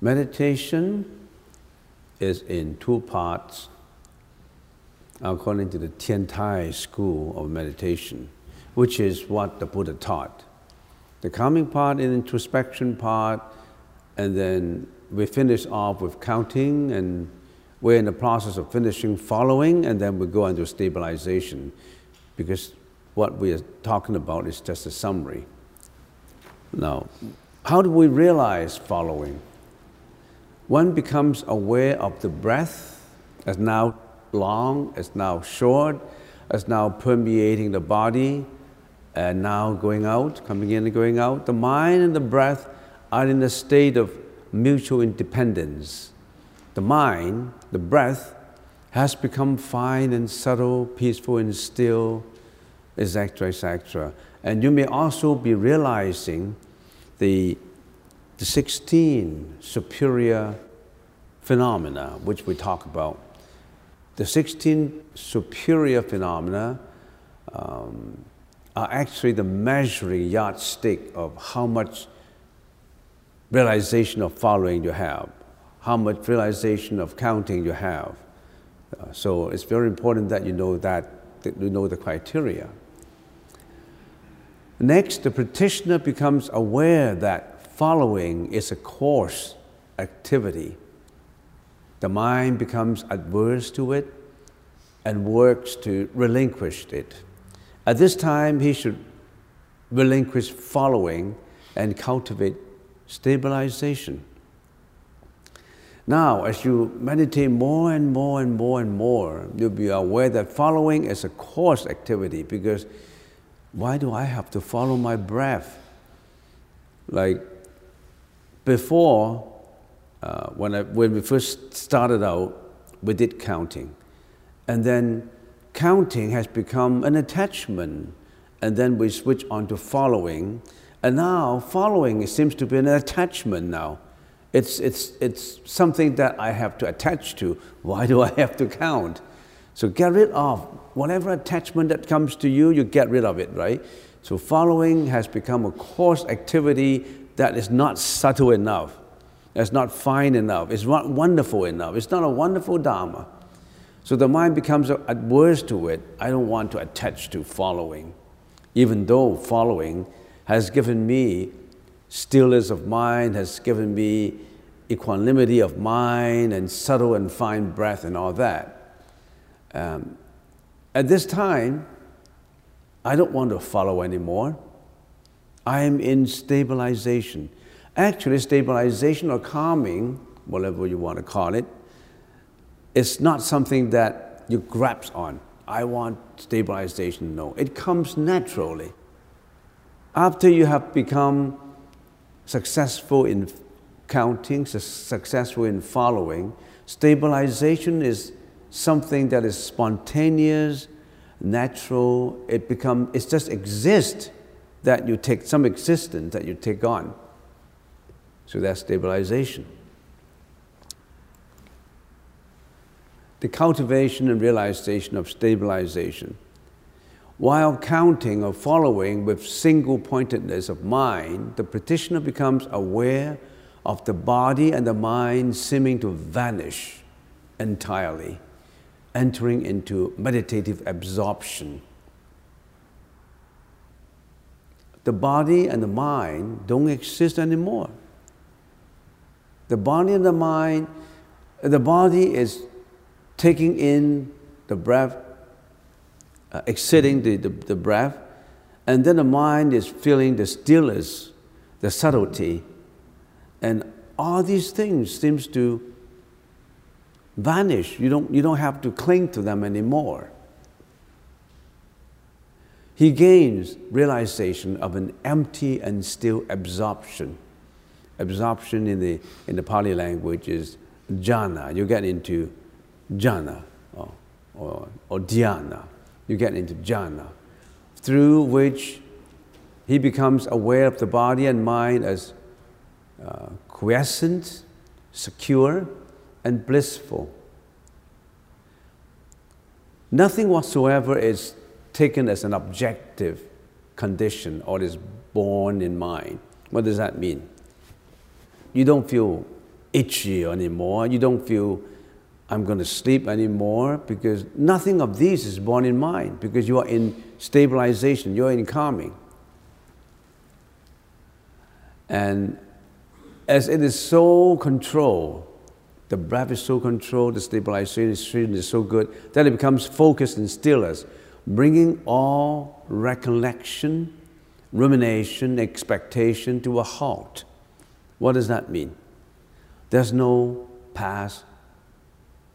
Meditation is in two parts according to the Tian Tai school of meditation, which is what the Buddha taught. The calming part is introspection part, and then we finish off with counting, and we're in the process of finishing following, and then we go into stabilization, because what we are talking about is just a summary. Now, how do we realize following? One becomes aware of the breath as now long, as now short, as now permeating the body, and now going out, coming in and going out. The mind and the breath are in a state of mutual independence. The mind, the breath, has become fine and subtle, peaceful and still, etc., etc. And you may also be realizing the, the 16 superior phenomena which we talk about. The 16 superior phenomena um, are actually the measuring yardstick of how much realization of following you have, how much realization of counting you have. Uh, so it's very important that you know that, that you know the criteria. Next, the practitioner becomes aware that following is a coarse activity. The mind becomes adverse to it and works to relinquish it. At this time, he should relinquish following and cultivate stabilization. Now, as you meditate more and more and more and more, you'll be aware that following is a coarse activity because why do I have to follow my breath? Like before, uh, when, I, when we first started out, we did counting. And then counting has become an attachment. And then we switch on to following. And now following seems to be an attachment now. It's, it's, it's something that I have to attach to. Why do I have to count? So get rid of whatever attachment that comes to you, you get rid of it, right? So following has become a coarse activity that is not subtle enough. that's not fine enough. It's not wonderful enough. It's not a wonderful Dharma. So the mind becomes adverse to it. I don't want to attach to following, even though following has given me stillness of mind, has given me equanimity of mind, and subtle and fine breath, and all that. Um, at this time, I don't want to follow anymore. I am in stabilization. Actually, stabilization or calming, whatever you want to call it, it, is not something that you grasp on. I want stabilization. No, it comes naturally. After you have become successful in counting, successful in following, stabilization is something that is spontaneous, natural. It become it just exists that you take some existence that you take on. So that's stabilization. The cultivation and realization of stabilization. While counting or following with single pointedness of mind, the practitioner becomes aware of the body and the mind seeming to vanish entirely entering into meditative absorption. The body and the mind don't exist anymore. The body and the mind, the body is taking in the breath, uh, the, the, the breath, and then the mind is feeling the stillness, the subtlety, and all these things seems to vanish. You don't, you don't have to cling to them anymore. He gains realization of an empty and still absorption. Absorption in the, in the Pali language is jhana. You get into jhana or, or, or dhyana. You get into jhana, through which he becomes aware of the body and mind as uh, quiescent, secure, and blissful. Nothing whatsoever is taken as an objective condition or is born in mind. What does that mean? You don't feel itchy anymore. You don't feel I'm going to sleep anymore because nothing of these is born in mind because you are in stabilization, you're in calming. And as it is so controlled, the breath is so controlled, the stabilization is so good, that it becomes focused and stillness, bringing all recollection, rumination, expectation to a halt. What does that mean? There's no past,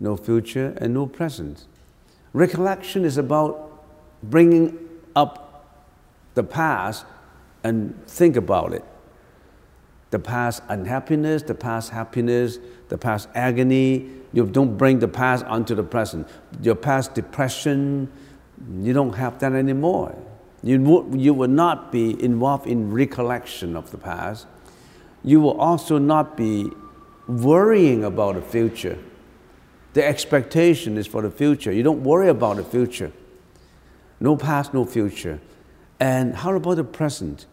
no future, and no present. Recollection is about bringing up the past and think about it. The past unhappiness, the past happiness, the past agony. You don't bring the past onto the present. Your past depression, you don't have that anymore. You, would, you will not be involved in recollection of the past. You will also not be worrying about the future. The expectation is for the future. You don't worry about the future. No past, no future. And how about the present?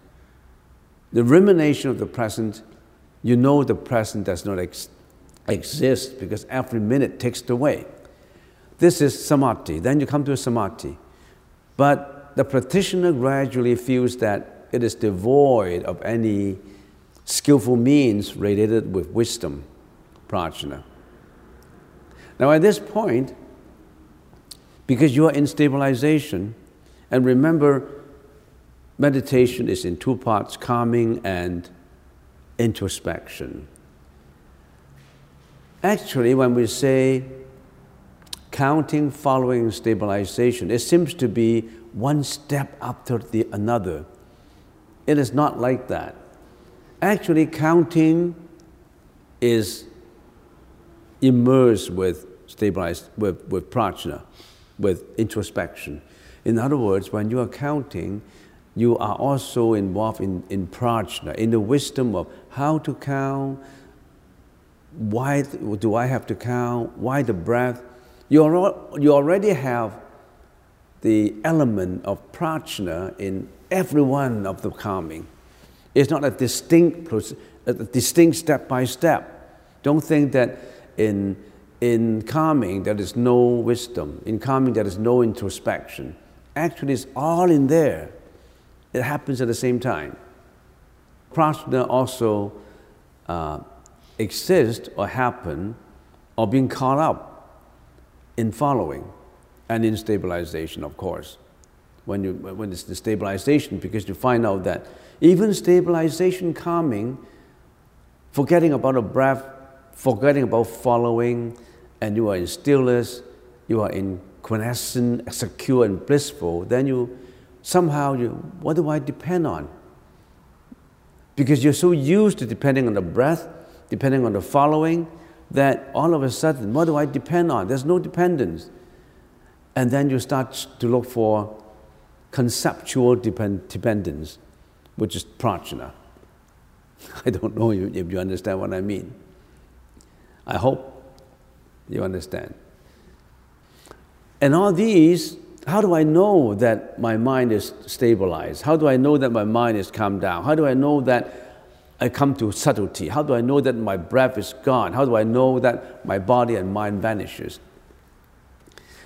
The rumination of the present, you know the present does not ex- exist because every minute takes away. This is samadhi. Then you come to samadhi. But the practitioner gradually feels that it is devoid of any skillful means related with wisdom, prajna. Now, at this point, because you are in stabilization, and remember, meditation is in two parts calming and introspection. Actually, when we say counting following stabilization, it seems to be one step after the another. It is not like that. Actually, counting is immersed with stabilized, with, with prajna, with introspection. In other words, when you are counting, you are also involved in, in prajna, in the wisdom of how to count, why do I have to count, why the breath. You, are, you already have the element of prajna in every one of the calming. It's not a distinct, a distinct step by step. Don't think that in, in calming there is no wisdom. In calming there is no introspection. Actually, it's all in there. It happens at the same time. Prajna also uh, exists or happen or being caught up in following and in stabilization, of course. When, you, when it's the stabilization, because you find out that even stabilization, calming, forgetting about a breath, forgetting about following, and you are in stillness, you are in quiescent, secure, and blissful, then you somehow you, what do I depend on? Because you're so used to depending on the breath, depending on the following, that all of a sudden, what do I depend on? There's no dependence. And then you start to look for conceptual depend- dependence which is prajna. I don't know if you understand what I mean. I hope you understand. And all these, how do I know that my mind is stabilized? How do I know that my mind is calmed down? How do I know that I come to subtlety? How do I know that my breath is gone? How do I know that my body and mind vanishes?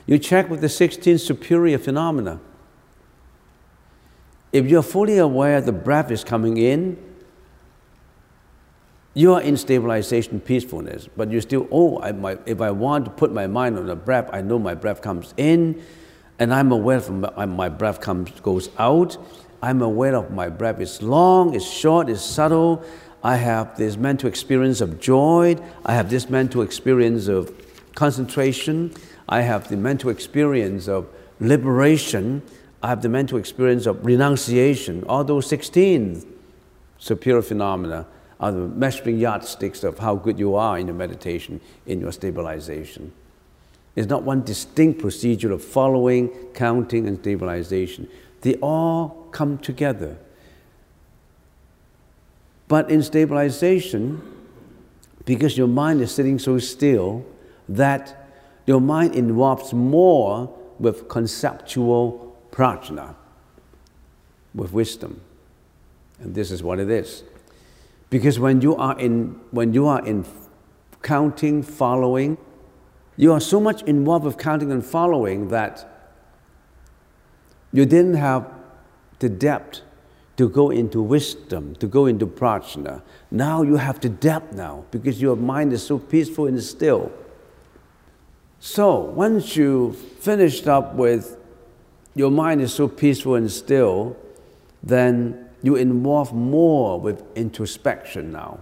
You check with the 16 superior phenomena. If you're fully aware the breath is coming in, you are in stabilization, peacefulness, but you still, oh, I, my, if I want to put my mind on the breath, I know my breath comes in, and I'm aware of my, my breath comes, goes out. I'm aware of my breath It's long, it's short, it's subtle. I have this mental experience of joy. I have this mental experience of concentration. I have the mental experience of liberation. I have the mental experience of renunciation. All those 16 superior phenomena are the measuring yardsticks of how good you are in your meditation, in your stabilization. It's not one distinct procedure of following, counting, and stabilization. They all come together. But in stabilization, because your mind is sitting so still, that your mind involves more with conceptual prajna, with wisdom. And this is what it is. Because when you are in, when you are in counting, following. You are so much involved with counting and following that you didn't have the depth to go into wisdom, to go into prajna. Now you have the depth now because your mind is so peaceful and still. So once you finished up with your mind is so peaceful and still, then you involve more with introspection now.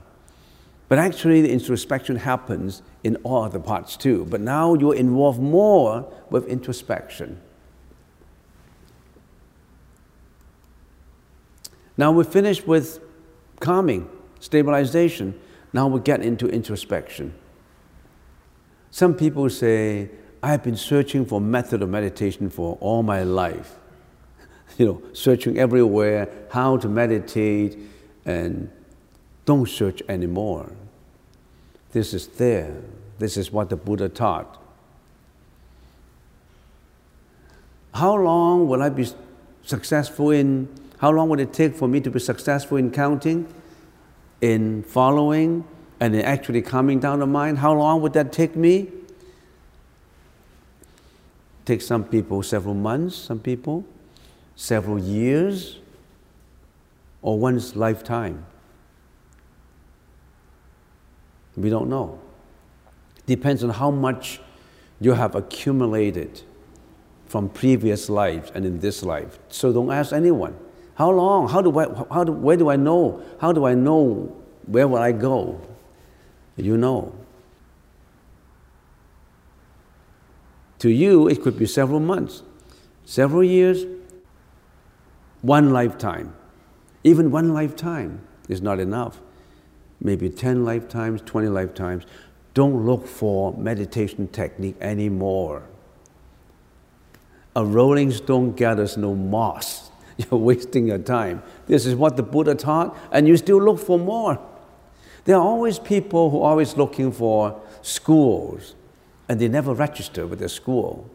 But actually, the introspection happens in all other parts too. But now you involve more with introspection. Now we're finished with calming, stabilization. Now we get into introspection. Some people say, I've been searching for method of meditation for all my life. you know, searching everywhere, how to meditate, and don't search anymore. This is there. This is what the Buddha taught. How long will I be successful in? How long would it take for me to be successful in counting, in following, and in actually calming down the mind? How long would that take me? Take some people several months, some people several years, or one's lifetime. We don't know. Depends on how much you have accumulated from previous lives and in this life. So don't ask anyone. How long? How do I, how do, where do I know? How do I know where will I go? You know. To you, it could be several months, several years, one lifetime. Even one lifetime is not enough maybe 10 lifetimes, 20 lifetimes. Don't look for meditation technique anymore. A rolling stone gathers no moss. You're wasting your time. This is what the Buddha taught, and you still look for more. There are always people who are always looking for schools, and they never register with the school.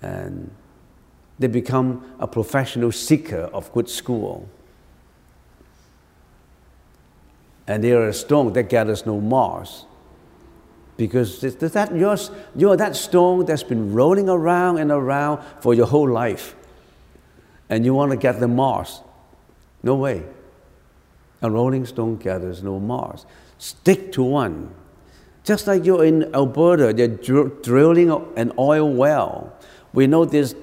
And they become a professional seeker of good school and they are a stone that gathers no moss. Because that, you're, you're that stone that's been rolling around and around for your whole life. And you want to get the moss. No way. A rolling stone gathers no moss. Stick to one. Just like you're in Alberta, they're dr- drilling an oil well. We know this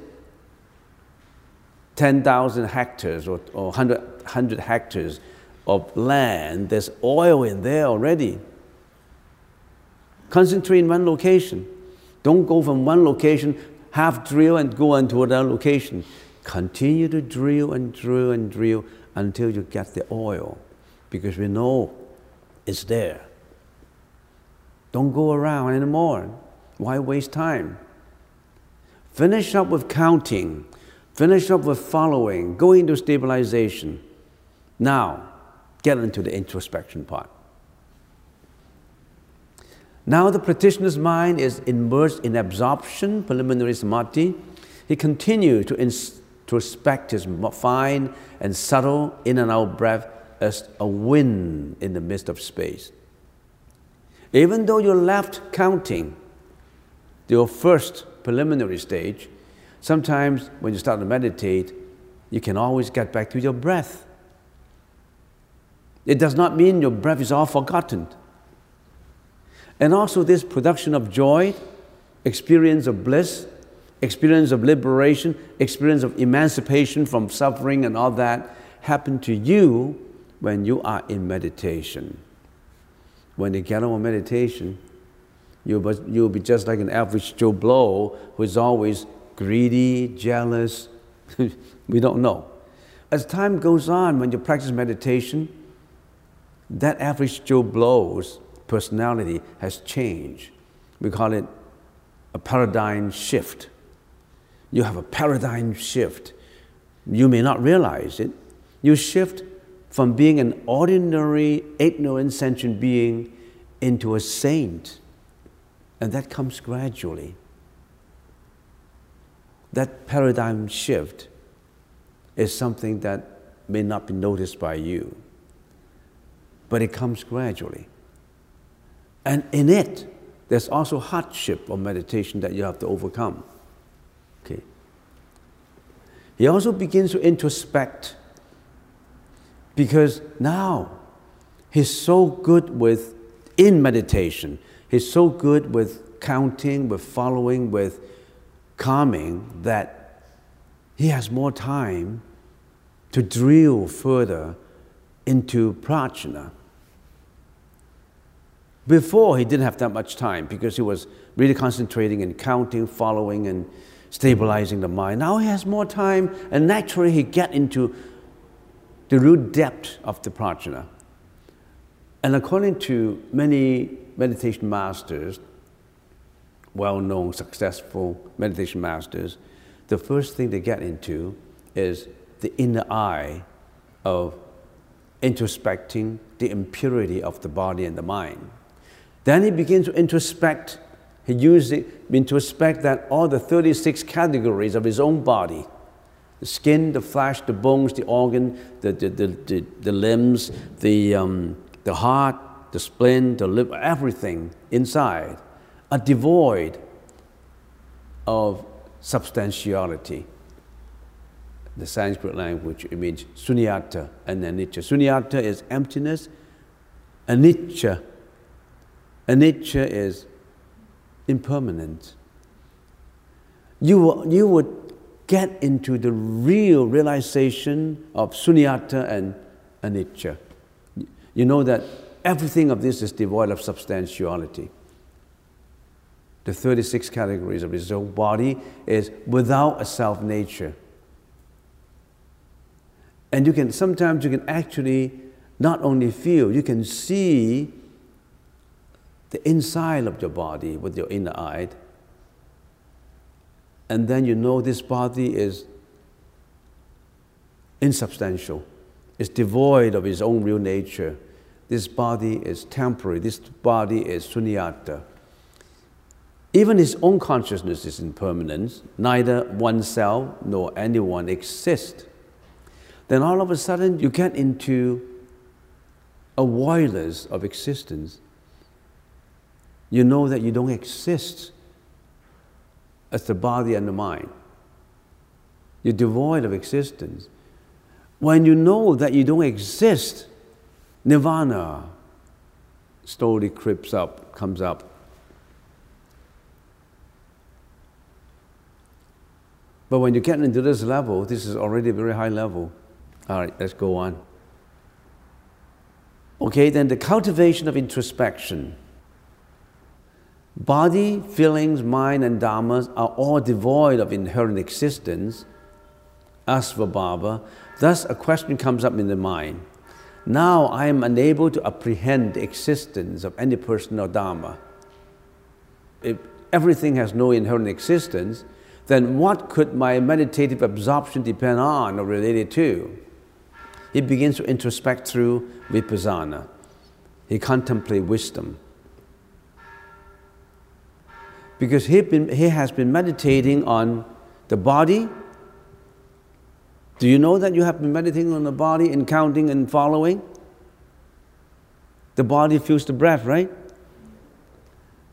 10,000 hectares or, or 100, 100 hectares of land, there's oil in there already. Concentrate in one location. Don't go from one location, half drill and go into another location. Continue to drill and drill and drill until you get the oil because we know it's there. Don't go around anymore. Why waste time? Finish up with counting, finish up with following, go into stabilization. Now, get into the introspection part. Now the practitioner's mind is immersed in absorption, preliminary samadhi. He continues to introspect his fine and subtle in and out breath as a wind in the midst of space. Even though you're left counting, your first preliminary stage, sometimes when you start to meditate, you can always get back to your breath. It does not mean your breath is all forgotten. And also, this production of joy, experience of bliss, experience of liberation, experience of emancipation from suffering and all that happen to you when you are in meditation. When you get on meditation, you'll, you'll be just like an average Joe Blow who is always greedy, jealous. we don't know. As time goes on, when you practice meditation, that average Joe Blow's personality has changed. We call it a paradigm shift. You have a paradigm shift. You may not realize it. You shift from being an ordinary, ignorant sentient being into a saint. And that comes gradually. That paradigm shift is something that may not be noticed by you. but it comes gradually. And in it, there's also hardship of meditation that you have to overcome. Okay. He also begins to introspect because now he's so good with in meditation. He's so good with counting, with following, with calming that he has more time to drill further into prajna. Before, he didn't have that much time because he was really concentrating and counting, following, and stabilizing the mind. Now he has more time, and naturally he get into the root depth of the prajna. And according to many meditation masters, well-known, successful meditation masters, the first thing they get into is the inner eye of introspecting the impurity of the body and the mind. Then he begins to introspect, he uses it, introspect that all the 36 categories of his own body the skin, the flesh, the bones, the organ, the, the, the, the, the limbs, the, um, the heart, the spleen, the liver, everything inside are devoid of substantiality the Sanskrit language, it means sunyata and anicca. Sunyata is emptiness, anicca. Anicca is impermanent. You, you would get into the real realization of sunyata and anicca. You know that everything of this is devoid of substantiality. The 36 categories of own body is without a self nature. And you can sometimes you can actually not only feel, you can see the inside of your body with your inner eye. And then you know this body is insubstantial, it's devoid of its own real nature. This body is temporary, this body is sunyata. Even his own consciousness is impermanent, neither oneself nor anyone exists then all of a sudden you get into a wireless of existence. You know that you don't exist as the body and the mind. You're devoid of existence. When you know that you don't exist, nirvana slowly creeps up, comes up. But when you get into this level, this is already a very high level. All right, let's go on. Okay, then the cultivation of introspection. Body, feelings, mind, and dharmas are all devoid of inherent existence, asvabhava. Thus, a question comes up in the mind. Now I am unable to apprehend the existence of any person or dharma. If everything has no inherent existence, then what could my meditative absorption depend on or related to? he begins to introspect through vipassana. He contemplates wisdom. Because he, been, he has been meditating on the body. Do you know that you have been meditating on the body and counting and following? The body feels the breath, right?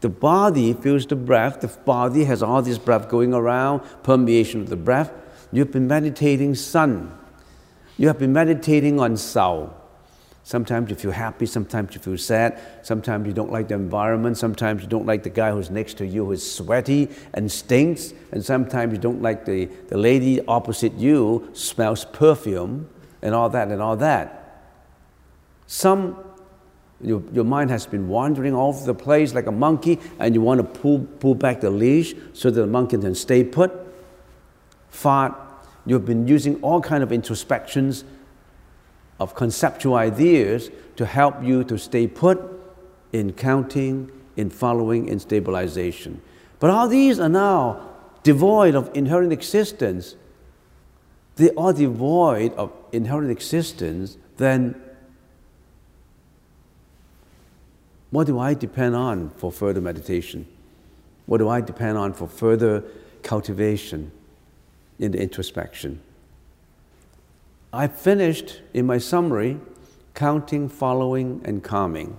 The body feels the breath. The body has all this breath going around, permeation of the breath. You've been meditating sun. You have been meditating on soul. Sometimes you feel happy, sometimes you feel sad, sometimes you don't like the environment, sometimes you don't like the guy who's next to you who's sweaty and stinks, and sometimes you don't like the, the lady opposite you smells perfume and all that and all that. Some your, your mind has been wandering all over the place like a monkey, and you want to pull, pull back the leash so that the monkey can stay put. Fart, You've been using all kind of introspections of conceptual ideas to help you to stay put in counting, in following, in stabilization. But all these are now devoid of inherent existence. They are devoid of inherent existence, then what do I depend on for further meditation? What do I depend on for further cultivation? in the introspection. I finished in my summary counting, following, and calming.